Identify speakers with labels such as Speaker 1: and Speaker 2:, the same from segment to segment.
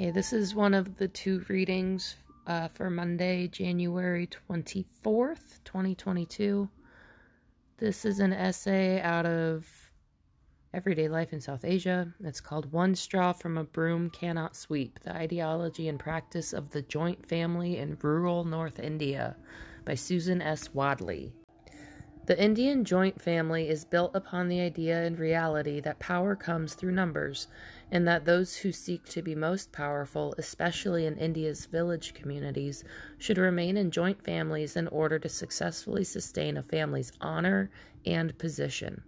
Speaker 1: Okay, this is one of the two readings uh, for Monday, January 24th, 2022. This is an essay out of Everyday Life in South Asia. It's called One Straw from a Broom Cannot Sweep The Ideology and Practice of the Joint Family in Rural North India by Susan S. Wadley. The Indian joint family is built upon the idea and reality that power comes through numbers, and that those who seek to be most powerful, especially in India's village communities, should remain in joint families in order to successfully sustain a family's honor and position.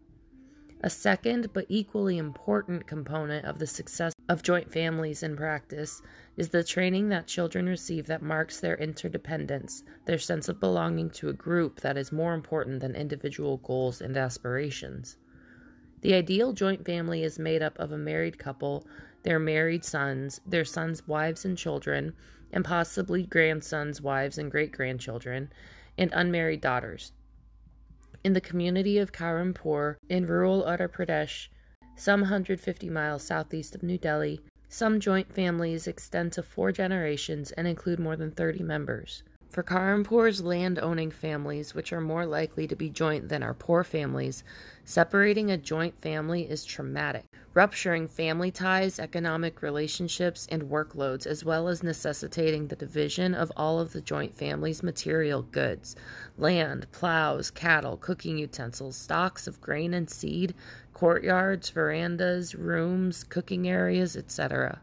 Speaker 1: A second but equally important component of the success of joint families in practice is the training that children receive that marks their interdependence, their sense of belonging to a group that is more important than individual goals and aspirations. The ideal joint family is made up of a married couple, their married sons, their sons' wives and children, and possibly grandsons, wives, and great grandchildren, and unmarried daughters. In the community of Karampur in rural Uttar Pradesh, some 150 miles southeast of New Delhi, some joint families extend to four generations and include more than 30 members. For Karampur's land owning families, which are more likely to be joint than our poor families, separating a joint family is traumatic, rupturing family ties, economic relationships, and workloads, as well as necessitating the division of all of the joint family's material goods land, plows, cattle, cooking utensils, stocks of grain and seed, courtyards, verandas, rooms, cooking areas, etc.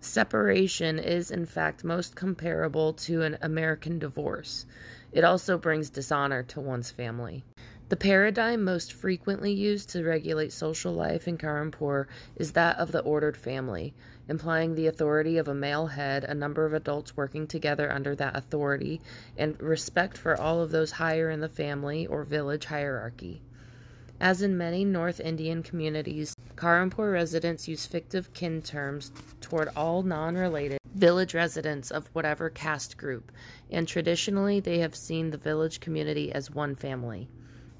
Speaker 1: Separation is, in fact, most comparable to an American divorce. It also brings dishonor to one's family. The paradigm most frequently used to regulate social life in Karampur is that of the ordered family, implying the authority of a male head, a number of adults working together under that authority, and respect for all of those higher in the family or village hierarchy. As in many North Indian communities, Karampur residents use fictive kin terms toward all non related village residents of whatever caste group, and traditionally they have seen the village community as one family.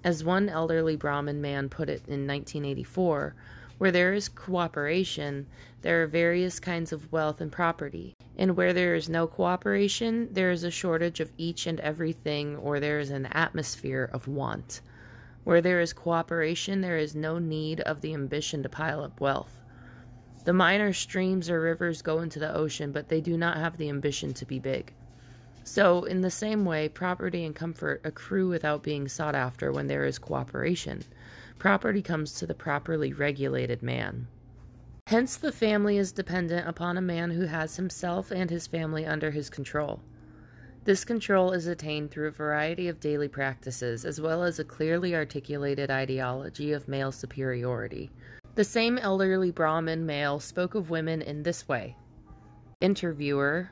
Speaker 1: As one elderly Brahmin man put it in 1984, where there is cooperation, there are various kinds of wealth and property. And where there is no cooperation, there is a shortage of each and everything, or there is an atmosphere of want. Where there is cooperation, there is no need of the ambition to pile up wealth. The minor streams or rivers go into the ocean, but they do not have the ambition to be big. So, in the same way, property and comfort accrue without being sought after when there is cooperation. Property comes to the properly regulated man. Hence, the family is dependent upon a man who has himself and his family under his control. This control is attained through a variety of daily practices, as well as a clearly articulated ideology of male superiority. The same elderly Brahmin male spoke of women in this way Interviewer,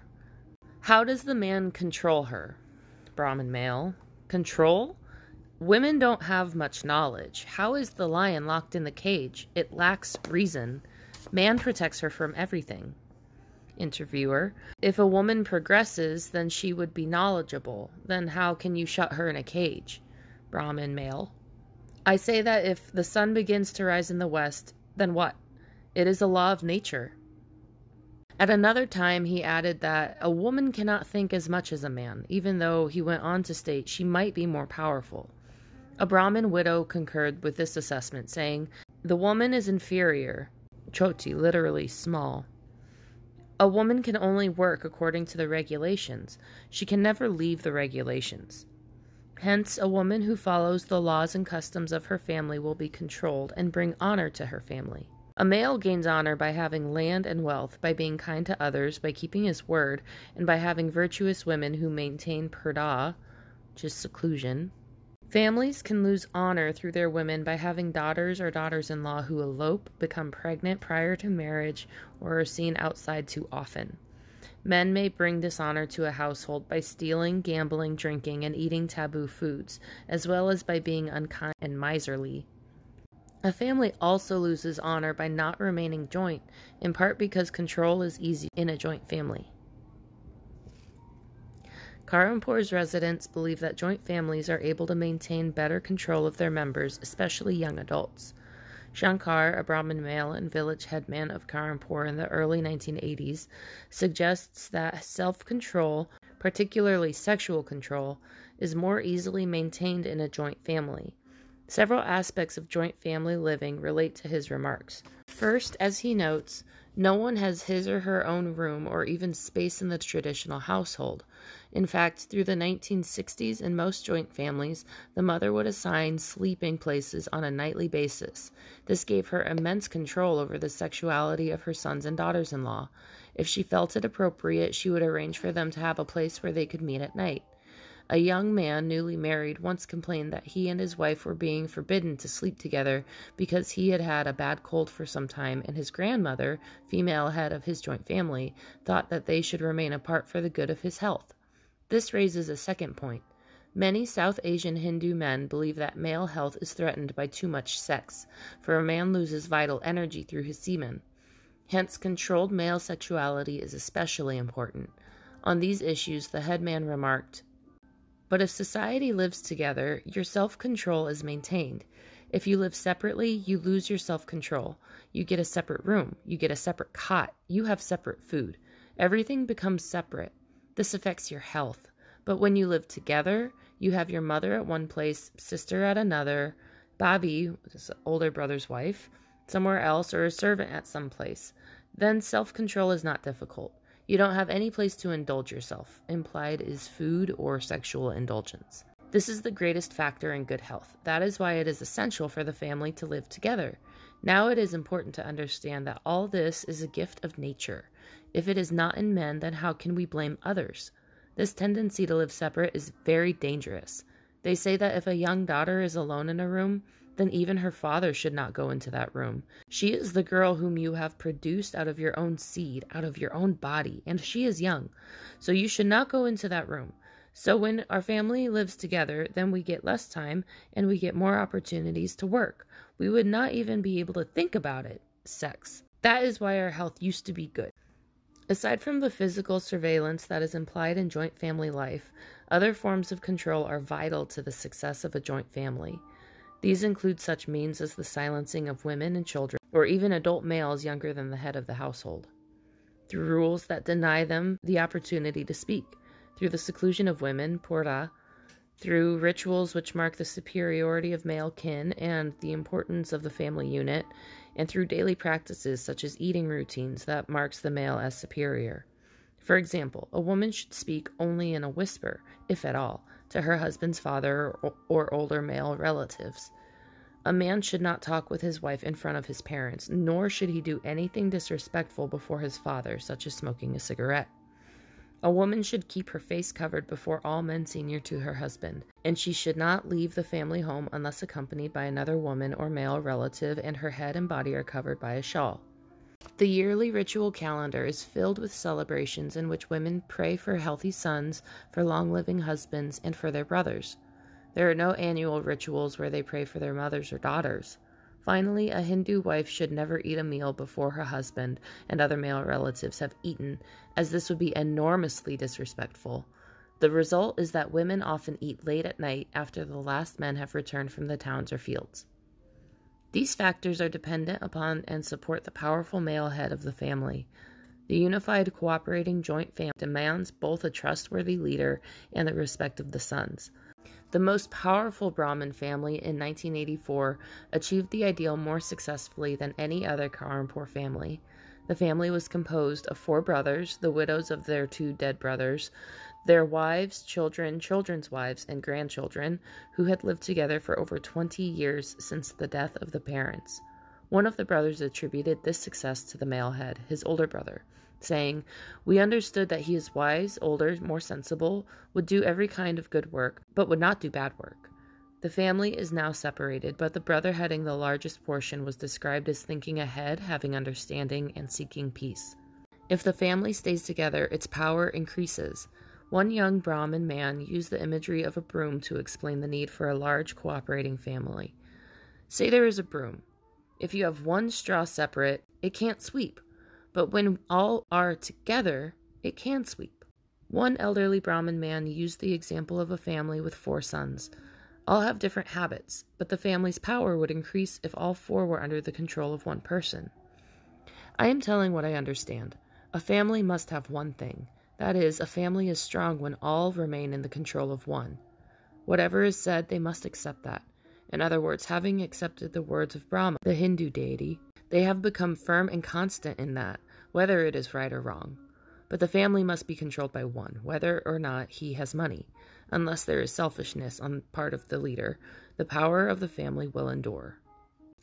Speaker 1: how does the man control her? Brahmin male, control? Women don't have much knowledge. How is the lion locked in the cage? It lacks reason. Man protects her from everything. Interviewer, if a woman progresses, then she would be knowledgeable. Then how can you shut her in a cage? Brahmin male. I say that if the sun begins to rise in the west, then what? It is a law of nature. At another time, he added that a woman cannot think as much as a man, even though he went on to state she might be more powerful. A Brahmin widow concurred with this assessment, saying, The woman is inferior, choti, literally small, a woman can only work according to the regulations. She can never leave the regulations. Hence, a woman who follows the laws and customs of her family will be controlled and bring honor to her family. A male gains honor by having land and wealth, by being kind to others, by keeping his word, and by having virtuous women who maintain purdah, is seclusion, Families can lose honor through their women by having daughters or daughters in law who elope, become pregnant prior to marriage, or are seen outside too often. Men may bring dishonor to a household by stealing, gambling, drinking, and eating taboo foods, as well as by being unkind and miserly. A family also loses honor by not remaining joint, in part because control is easy in a joint family. Karampur's residents believe that joint families are able to maintain better control of their members, especially young adults. Shankar, a Brahmin male and village headman of Karampur in the early 1980s, suggests that self control, particularly sexual control, is more easily maintained in a joint family. Several aspects of joint family living relate to his remarks. First, as he notes, no one has his or her own room or even space in the traditional household. In fact, through the 1960s, in most joint families, the mother would assign sleeping places on a nightly basis. This gave her immense control over the sexuality of her sons and daughters in law. If she felt it appropriate, she would arrange for them to have a place where they could meet at night. A young man, newly married, once complained that he and his wife were being forbidden to sleep together because he had had a bad cold for some time, and his grandmother, female head of his joint family, thought that they should remain apart for the good of his health. This raises a second point. Many South Asian Hindu men believe that male health is threatened by too much sex, for a man loses vital energy through his semen. Hence, controlled male sexuality is especially important. On these issues, the headman remarked, but if society lives together, your self control is maintained. If you live separately, you lose your self control. You get a separate room, you get a separate cot, you have separate food. Everything becomes separate. This affects your health. But when you live together, you have your mother at one place, sister at another, bhabhi, older brother's wife, somewhere else, or a servant at some place. Then self control is not difficult. You don't have any place to indulge yourself. Implied is food or sexual indulgence. This is the greatest factor in good health. That is why it is essential for the family to live together. Now it is important to understand that all this is a gift of nature. If it is not in men, then how can we blame others? This tendency to live separate is very dangerous. They say that if a young daughter is alone in a room, then even her father should not go into that room. She is the girl whom you have produced out of your own seed, out of your own body, and she is young. So you should not go into that room. So when our family lives together, then we get less time and we get more opportunities to work. We would not even be able to think about it sex. That is why our health used to be good. Aside from the physical surveillance that is implied in joint family life, other forms of control are vital to the success of a joint family. These include such means as the silencing of women and children, or even adult males younger than the head of the household, through rules that deny them the opportunity to speak, through the seclusion of women, purdah, through rituals which mark the superiority of male kin and the importance of the family unit, and through daily practices such as eating routines that marks the male as superior. For example, a woman should speak only in a whisper, if at all, to her husband's father or older male relatives. A man should not talk with his wife in front of his parents, nor should he do anything disrespectful before his father, such as smoking a cigarette. A woman should keep her face covered before all men senior to her husband, and she should not leave the family home unless accompanied by another woman or male relative, and her head and body are covered by a shawl. The yearly ritual calendar is filled with celebrations in which women pray for healthy sons, for long living husbands, and for their brothers. There are no annual rituals where they pray for their mothers or daughters. Finally, a Hindu wife should never eat a meal before her husband and other male relatives have eaten, as this would be enormously disrespectful. The result is that women often eat late at night after the last men have returned from the towns or fields. These factors are dependent upon and support the powerful male head of the family. The unified cooperating joint family demands both a trustworthy leader and the respect of the sons. The most powerful Brahmin family in 1984 achieved the ideal more successfully than any other Karampur family. The family was composed of four brothers, the widows of their two dead brothers, their wives, children, children's wives, and grandchildren, who had lived together for over 20 years since the death of the parents. One of the brothers attributed this success to the male head, his older brother, saying, We understood that he is wise, older, more sensible, would do every kind of good work, but would not do bad work. The family is now separated, but the brother heading the largest portion was described as thinking ahead, having understanding, and seeking peace. If the family stays together, its power increases. One young Brahmin man used the imagery of a broom to explain the need for a large cooperating family. Say there is a broom. If you have one straw separate, it can't sweep, but when all are together, it can sweep. One elderly Brahmin man used the example of a family with four sons. All have different habits, but the family's power would increase if all four were under the control of one person. I am telling what I understand. A family must have one thing. That is, a family is strong when all remain in the control of one. Whatever is said, they must accept that. In other words, having accepted the words of Brahma, the Hindu deity, they have become firm and constant in that, whether it is right or wrong. But the family must be controlled by one, whether or not he has money. Unless there is selfishness on part of the leader, the power of the family will endure.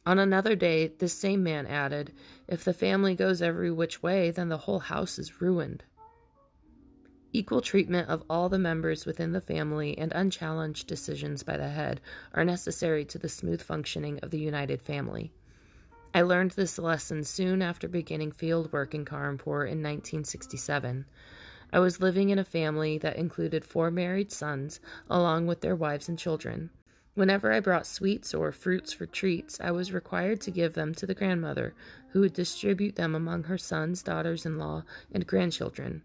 Speaker 1: On another day, this same man added, If the family goes every which way, then the whole house is ruined. Equal treatment of all the members within the family and unchallenged decisions by the head are necessary to the smooth functioning of the united family. I learned this lesson soon after beginning field work in Karampur in 1967. I was living in a family that included four married sons, along with their wives and children. Whenever I brought sweets or fruits for treats, I was required to give them to the grandmother, who would distribute them among her sons, daughters in law, and grandchildren.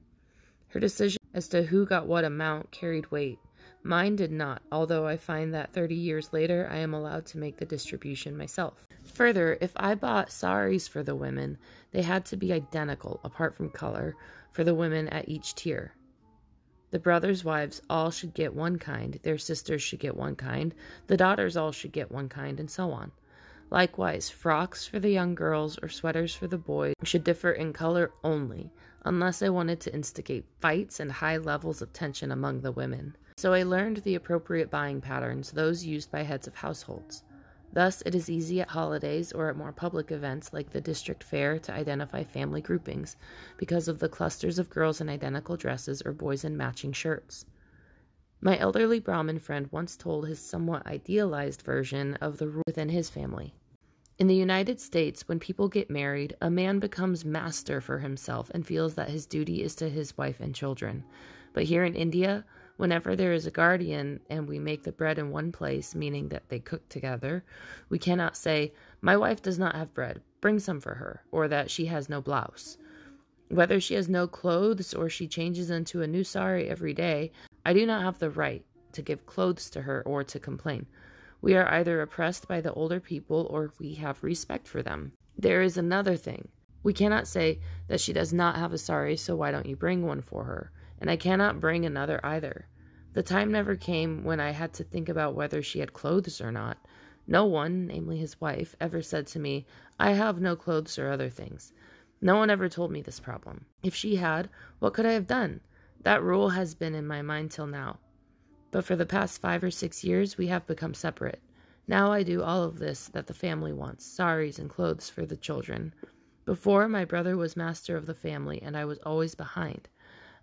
Speaker 1: Her decision as to who got what amount carried weight. Mine did not, although I find that 30 years later I am allowed to make the distribution myself. Further, if I bought saris for the women, they had to be identical, apart from color, for the women at each tier. The brothers' wives all should get one kind, their sisters should get one kind, the daughters all should get one kind, and so on. Likewise, frocks for the young girls or sweaters for the boys should differ in color only, unless I wanted to instigate fights and high levels of tension among the women. So I learned the appropriate buying patterns, those used by heads of households. Thus, it is easy at holidays or at more public events like the district fair to identify family groupings because of the clusters of girls in identical dresses or boys in matching shirts. My elderly Brahmin friend once told his somewhat idealized version of the rule within his family. In the United States, when people get married, a man becomes master for himself and feels that his duty is to his wife and children. But here in India, whenever there is a guardian and we make the bread in one place, meaning that they cook together, we cannot say, My wife does not have bread, bring some for her, or that she has no blouse. Whether she has no clothes or she changes into a new sari every day, I do not have the right to give clothes to her or to complain. We are either oppressed by the older people or we have respect for them. There is another thing. We cannot say that she does not have a sari, so why don't you bring one for her? And I cannot bring another either. The time never came when I had to think about whether she had clothes or not. No one, namely his wife, ever said to me, I have no clothes or other things. No one ever told me this problem. If she had, what could I have done? That rule has been in my mind till now. But for the past five or six years, we have become separate. Now I do all of this that the family wants saris and clothes for the children. Before, my brother was master of the family, and I was always behind.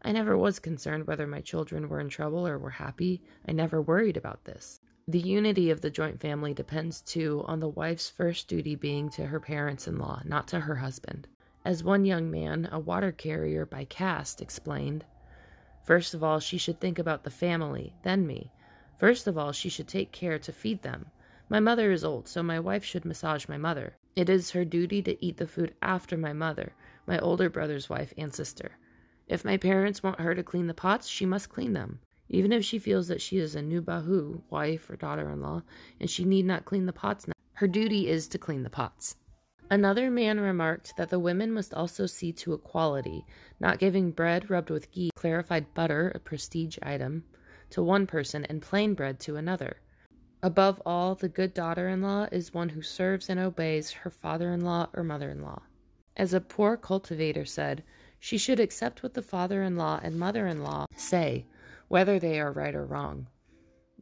Speaker 1: I never was concerned whether my children were in trouble or were happy. I never worried about this. The unity of the joint family depends, too, on the wife's first duty being to her parents in law, not to her husband. As one young man, a water carrier by caste, explained, First of all, she should think about the family, then me. First of all, she should take care to feed them. My mother is old, so my wife should massage my mother. It is her duty to eat the food after my mother, my older brother's wife, and sister. If my parents want her to clean the pots, she must clean them. Even if she feels that she is a new bahu, wife or daughter in law, and she need not clean the pots now, her duty is to clean the pots. Another man remarked that the women must also see to equality, not giving bread rubbed with ghee, clarified butter, a prestige item, to one person and plain bread to another. Above all, the good daughter in law is one who serves and obeys her father in law or mother in law. As a poor cultivator said, she should accept what the father in law and mother in law say, whether they are right or wrong.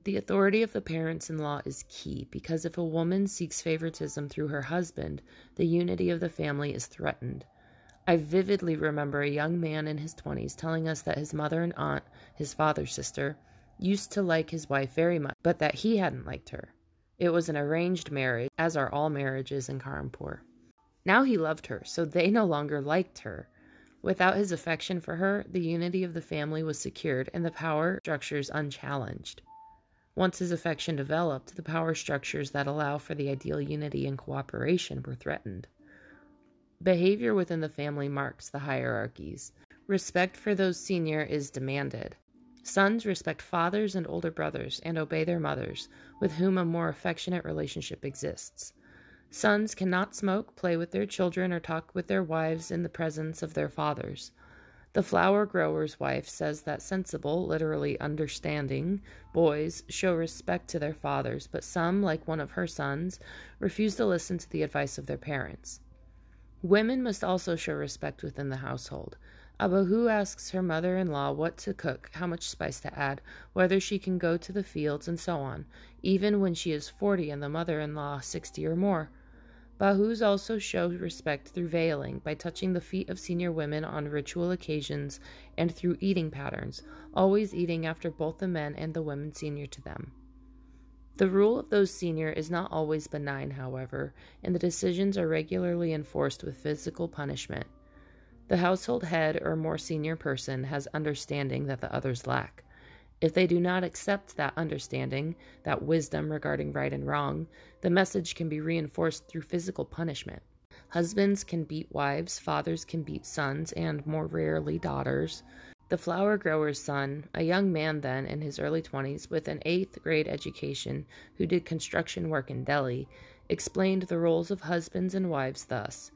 Speaker 1: The authority of the parents in law is key because if a woman seeks favoritism through her husband, the unity of the family is threatened. I vividly remember a young man in his 20s telling us that his mother and aunt, his father's sister, used to like his wife very much, but that he hadn't liked her. It was an arranged marriage, as are all marriages in Karampur. Now he loved her, so they no longer liked her. Without his affection for her, the unity of the family was secured and the power structures unchallenged. Once his affection developed, the power structures that allow for the ideal unity and cooperation were threatened. Behavior within the family marks the hierarchies. Respect for those senior is demanded. Sons respect fathers and older brothers and obey their mothers, with whom a more affectionate relationship exists. Sons cannot smoke, play with their children, or talk with their wives in the presence of their fathers. The flower grower's wife says that sensible, literally understanding, boys show respect to their fathers, but some, like one of her sons, refuse to listen to the advice of their parents. Women must also show respect within the household. A bahu asks her mother in law what to cook, how much spice to add, whether she can go to the fields, and so on, even when she is forty and the mother in law sixty or more. Bahus also show respect through veiling, by touching the feet of senior women on ritual occasions, and through eating patterns, always eating after both the men and the women senior to them. The rule of those senior is not always benign, however, and the decisions are regularly enforced with physical punishment. The household head or more senior person has understanding that the others lack. If they do not accept that understanding, that wisdom regarding right and wrong, the message can be reinforced through physical punishment. Husbands can beat wives, fathers can beat sons, and more rarely daughters. The flower grower's son, a young man then in his early 20s with an eighth grade education who did construction work in Delhi, explained the roles of husbands and wives thus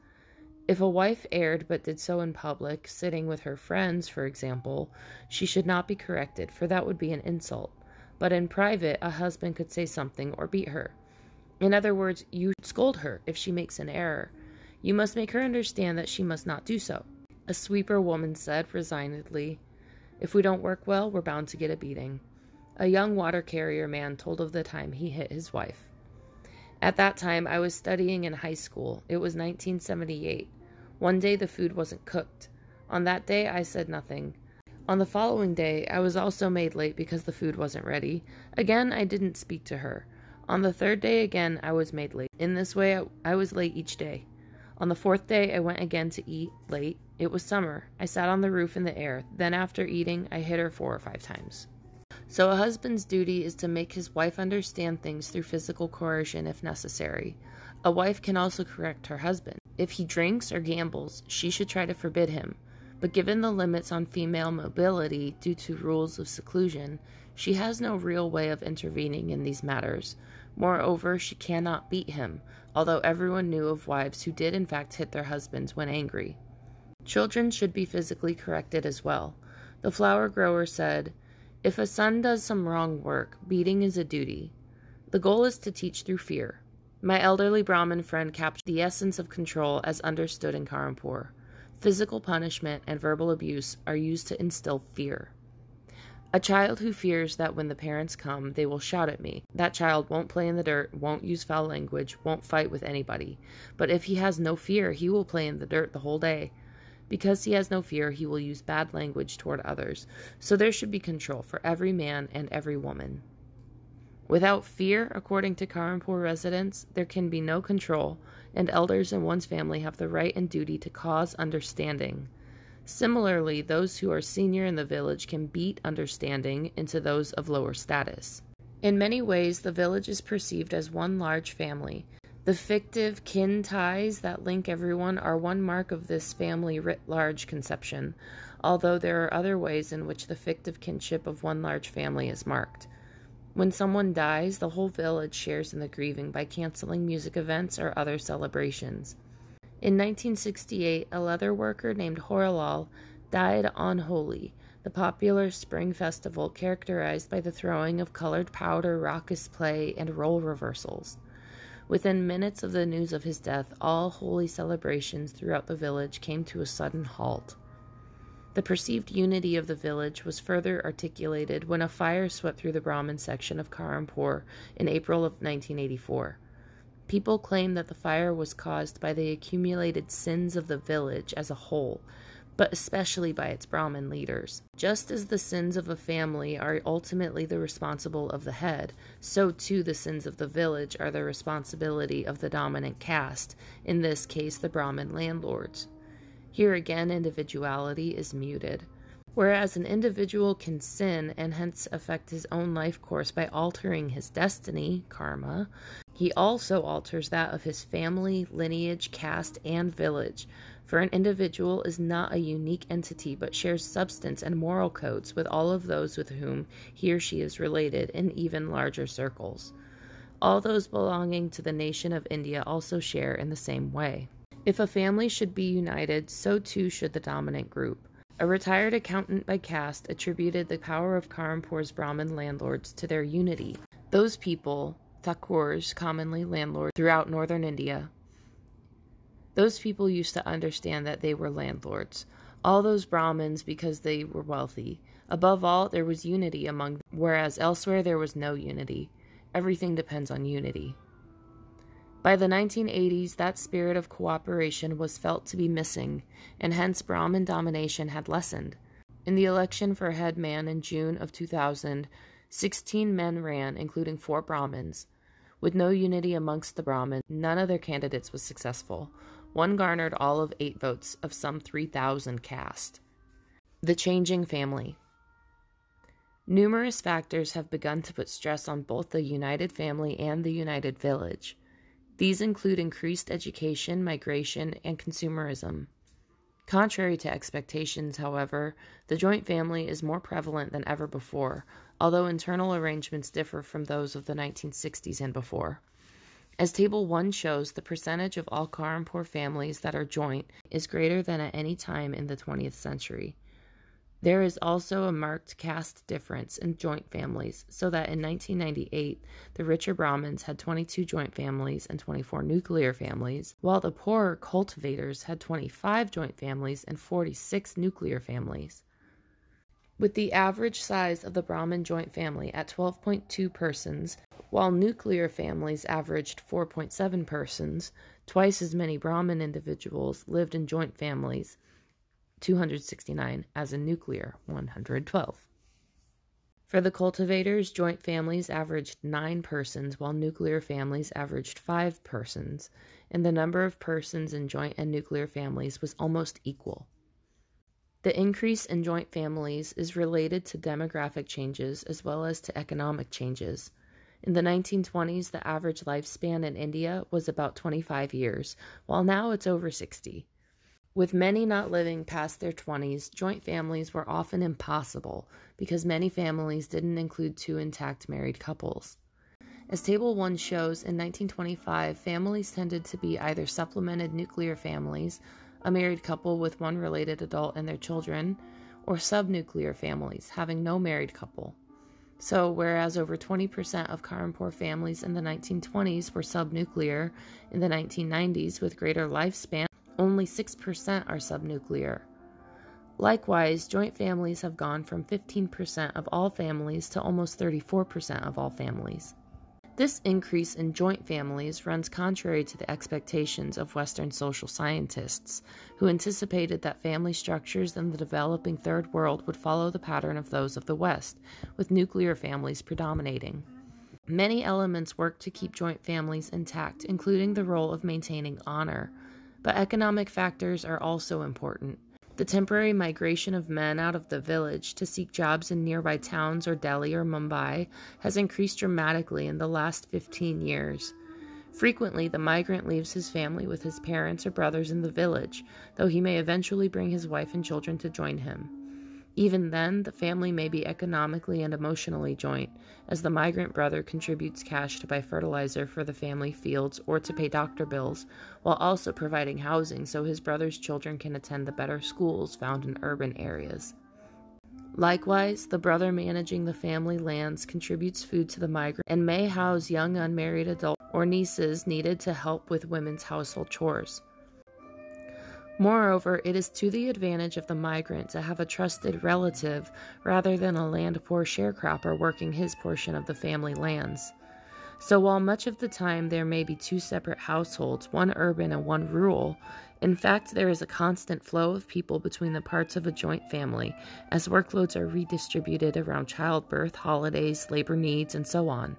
Speaker 1: if a wife erred but did so in public, sitting with her friends, for example, she should not be corrected, for that would be an insult. But in private, a husband could say something or beat her. In other words, you scold her if she makes an error. You must make her understand that she must not do so. A sweeper woman said resignedly, If we don't work well, we're bound to get a beating. A young water carrier man told of the time he hit his wife. At that time, I was studying in high school. It was 1978. One day, the food wasn't cooked. On that day, I said nothing. On the following day, I was also made late because the food wasn't ready. Again, I didn't speak to her. On the third day, again, I was made late. In this way, I was late each day. On the fourth day, I went again to eat late. It was summer. I sat on the roof in the air. Then, after eating, I hit her four or five times. So, a husband's duty is to make his wife understand things through physical coercion if necessary. A wife can also correct her husband. If he drinks or gambles, she should try to forbid him. But given the limits on female mobility due to rules of seclusion, she has no real way of intervening in these matters. Moreover, she cannot beat him, although everyone knew of wives who did in fact hit their husbands when angry. Children should be physically corrected as well. The flower grower said, if a son does some wrong work, beating is a duty. The goal is to teach through fear. My elderly Brahmin friend captured the essence of control as understood in Karampur. Physical punishment and verbal abuse are used to instill fear. A child who fears that when the parents come, they will shout at me. That child won't play in the dirt, won't use foul language, won't fight with anybody. But if he has no fear, he will play in the dirt the whole day. Because he has no fear, he will use bad language toward others. So there should be control for every man and every woman. Without fear, according to Karampur residents, there can be no control, and elders in one's family have the right and duty to cause understanding. Similarly, those who are senior in the village can beat understanding into those of lower status. In many ways, the village is perceived as one large family, the fictive kin ties that link everyone are one mark of this family writ large conception, although there are other ways in which the fictive kinship of one large family is marked. When someone dies, the whole village shares in the grieving by canceling music events or other celebrations. In 1968, a leather worker named Horalal died on Holi, the popular spring festival characterized by the throwing of colored powder, raucous play, and role reversals. Within minutes of the news of his death, all Holi celebrations throughout the village came to a sudden halt. The perceived unity of the village was further articulated when a fire swept through the Brahmin section of Karampur in April of 1984. People claim that the fire was caused by the accumulated sins of the village as a whole, but especially by its Brahmin leaders. Just as the sins of a family are ultimately the responsible of the head, so too the sins of the village are the responsibility of the dominant caste, in this case the Brahmin landlords. Here again, individuality is muted. Whereas an individual can sin and hence affect his own life course by altering his destiny, karma, He also alters that of his family, lineage, caste, and village, for an individual is not a unique entity but shares substance and moral codes with all of those with whom he or she is related in even larger circles. All those belonging to the nation of India also share in the same way. If a family should be united, so too should the dominant group. A retired accountant by caste attributed the power of Karampur's Brahmin landlords to their unity. Those people, Thakurs, commonly landlords throughout northern India, those people used to understand that they were landlords. All those Brahmins because they were wealthy. Above all, there was unity among them, whereas elsewhere there was no unity. Everything depends on unity. By the 1980s, that spirit of cooperation was felt to be missing, and hence Brahmin domination had lessened. In the election for head man in June of 2000, 16 men ran, including four Brahmins. With no unity amongst the Brahmins, none of their candidates was successful. One garnered all of eight votes of some 3,000 cast. The changing family. Numerous factors have begun to put stress on both the united family and the united village. These include increased education, migration, and consumerism. Contrary to expectations, however, the joint family is more prevalent than ever before, although internal arrangements differ from those of the 1960s and before. As Table 1 shows, the percentage of all Karampur families that are joint is greater than at any time in the 20th century. There is also a marked caste difference in joint families, so that in 1998, the richer Brahmins had 22 joint families and 24 nuclear families, while the poorer cultivators had 25 joint families and 46 nuclear families. With the average size of the Brahmin joint family at 12.2 persons, while nuclear families averaged 4.7 persons, twice as many Brahmin individuals lived in joint families 269 as in nuclear 112. For the cultivators, joint families averaged 9 persons while nuclear families averaged 5 persons, and the number of persons in joint and nuclear families was almost equal. The increase in joint families is related to demographic changes as well as to economic changes. In the 1920s, the average lifespan in India was about 25 years, while now it's over 60. With many not living past their 20s, joint families were often impossible because many families didn't include two intact married couples. As Table 1 shows, in 1925, families tended to be either supplemented nuclear families, a married couple with one related adult and their children, or subnuclear families, having no married couple. So, whereas over 20% of Karampur families in the 1920s were subnuclear, in the 1990s, with greater lifespan, only 6% are subnuclear. Likewise, joint families have gone from 15% of all families to almost 34% of all families. This increase in joint families runs contrary to the expectations of Western social scientists, who anticipated that family structures in the developing Third World would follow the pattern of those of the West, with nuclear families predominating. Many elements work to keep joint families intact, including the role of maintaining honor, but economic factors are also important. The temporary migration of men out of the village to seek jobs in nearby towns or Delhi or Mumbai has increased dramatically in the last 15 years. Frequently, the migrant leaves his family with his parents or brothers in the village, though he may eventually bring his wife and children to join him. Even then, the family may be economically and emotionally joint, as the migrant brother contributes cash to buy fertilizer for the family fields or to pay doctor bills, while also providing housing so his brother's children can attend the better schools found in urban areas. Likewise, the brother managing the family lands contributes food to the migrant and may house young unmarried adults or nieces needed to help with women's household chores. Moreover, it is to the advantage of the migrant to have a trusted relative rather than a land poor sharecropper working his portion of the family lands. So, while much of the time there may be two separate households, one urban and one rural, in fact, there is a constant flow of people between the parts of a joint family as workloads are redistributed around childbirth, holidays, labor needs, and so on.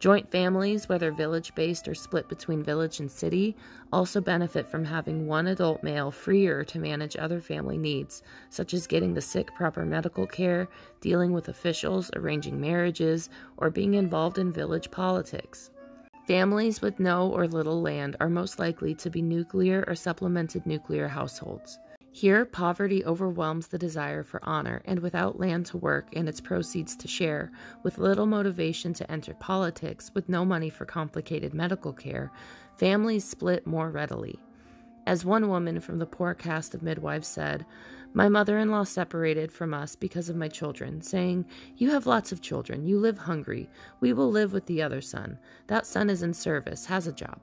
Speaker 1: Joint families, whether village based or split between village and city, also benefit from having one adult male freer to manage other family needs, such as getting the sick proper medical care, dealing with officials, arranging marriages, or being involved in village politics. Families with no or little land are most likely to be nuclear or supplemented nuclear households. Here, poverty overwhelms the desire for honor, and without land to work and its proceeds to share, with little motivation to enter politics, with no money for complicated medical care, families split more readily. As one woman from the poor caste of midwives said, my mother in law separated from us because of my children, saying, You have lots of children. You live hungry. We will live with the other son. That son is in service, has a job.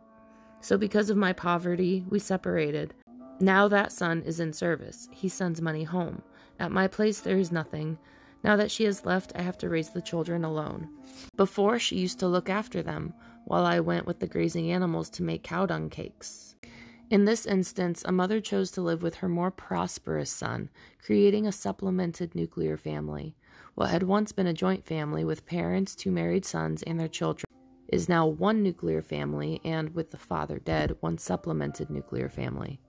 Speaker 1: So, because of my poverty, we separated. Now that son is in service. He sends money home. At my place, there is nothing. Now that she has left, I have to raise the children alone. Before, she used to look after them, while I went with the grazing animals to make cow dung cakes. In this instance, a mother chose to live with her more prosperous son, creating a supplemented nuclear family. What had once been a joint family with parents, two married sons, and their children is now one nuclear family, and with the father dead, one supplemented nuclear family.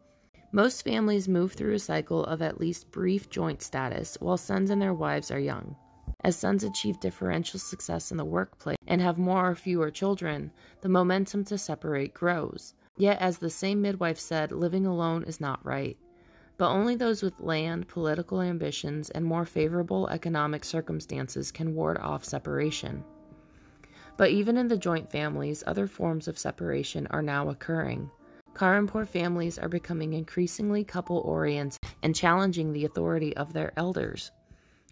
Speaker 1: Most families move through a cycle of at least brief joint status while sons and their wives are young. As sons achieve differential success in the workplace and have more or fewer children, the momentum to separate grows. Yet, as the same midwife said, living alone is not right. But only those with land, political ambitions, and more favorable economic circumstances can ward off separation. But even in the joint families, other forms of separation are now occurring. Karampur families are becoming increasingly couple oriented and challenging the authority of their elders.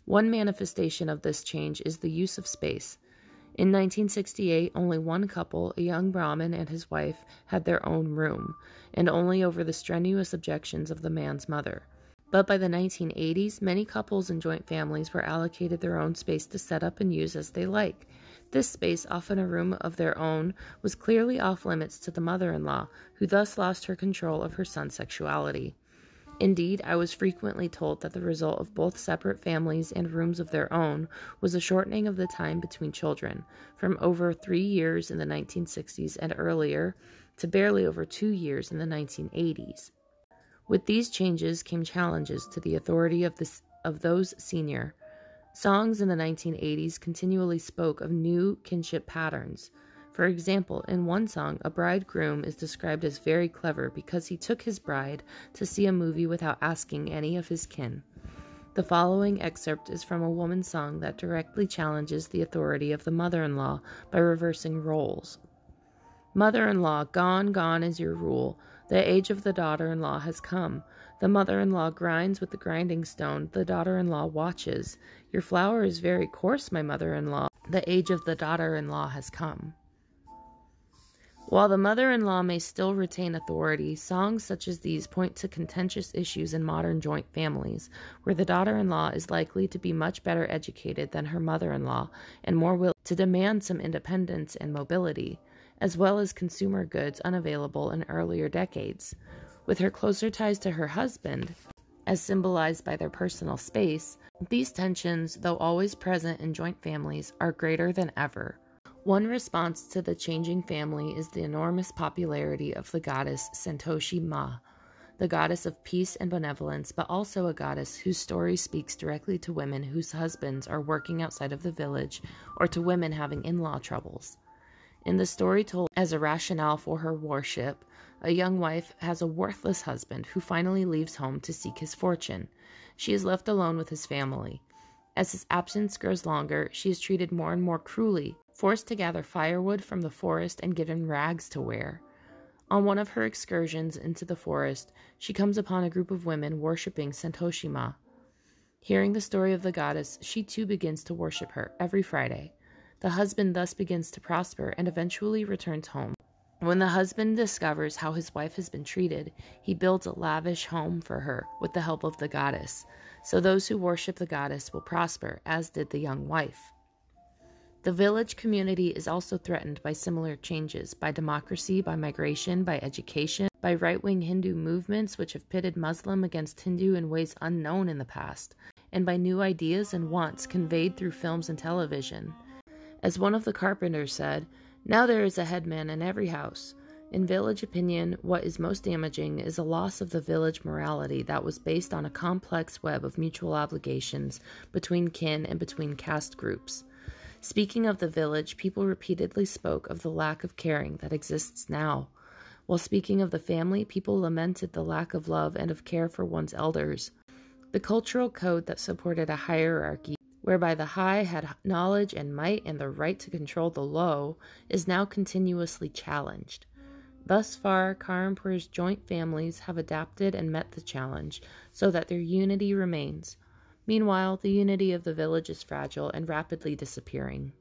Speaker 1: One manifestation of this change is the use of space. In 1968, only one couple, a young Brahmin and his wife, had their own room, and only over the strenuous objections of the man's mother. But by the 1980s, many couples and joint families were allocated their own space to set up and use as they like. This space, often a room of their own, was clearly off limits to the mother in law, who thus lost her control of her son's sexuality. Indeed, I was frequently told that the result of both separate families and rooms of their own was a shortening of the time between children, from over three years in the 1960s and earlier to barely over two years in the 1980s. With these changes came challenges to the authority of, the, of those senior. Songs in the 1980s continually spoke of new kinship patterns for example, in one song, a bridegroom is described as very clever because he took his bride to see a movie without asking any of his kin. The following excerpt is from a woman's song that directly challenges the authority of the mother in law by reversing roles. Mother in law, gone, gone is your rule. The age of the daughter in law has come. The mother in law grinds with the grinding stone. The daughter in law watches. Your flour is very coarse, my mother in law. The age of the daughter in law has come. While the mother in law may still retain authority, songs such as these point to contentious issues in modern joint families, where the daughter in law is likely to be much better educated than her mother in law and more willing to demand some independence and mobility, as well as consumer goods unavailable in earlier decades. With her closer ties to her husband, as symbolized by their personal space, these tensions, though always present in joint families, are greater than ever. One response to the changing family is the enormous popularity of the goddess Santoshi Ma, the goddess of peace and benevolence, but also a goddess whose story speaks directly to women whose husbands are working outside of the village or to women having in law troubles. In the story told as a rationale for her worship, a young wife has a worthless husband who finally leaves home to seek his fortune. She is left alone with his family. As his absence grows longer, she is treated more and more cruelly forced to gather firewood from the forest and given rags to wear. On one of her excursions into the forest, she comes upon a group of women worshipping Santoshima. Hearing the story of the goddess, she too begins to worship her every Friday. The husband thus begins to prosper and eventually returns home. When the husband discovers how his wife has been treated, he builds a lavish home for her with the help of the goddess. So those who worship the goddess will prosper, as did the young wife. The village community is also threatened by similar changes by democracy, by migration, by education, by right wing Hindu movements which have pitted Muslim against Hindu in ways unknown in the past, and by new ideas and wants conveyed through films and television. As one of the carpenters said, now there is a headman in every house. In village opinion, what is most damaging is a loss of the village morality that was based on a complex web of mutual obligations between kin and between caste groups. Speaking of the village, people repeatedly spoke of the lack of caring that exists now. While speaking of the family, people lamented the lack of love and of care for one's elders. The cultural code that supported a hierarchy, whereby the high had knowledge and might and the right to control the low, is now continuously challenged. Thus far, Karampur's joint families have adapted and met the challenge, so that their unity remains. Meanwhile, the unity of the village is fragile and rapidly disappearing.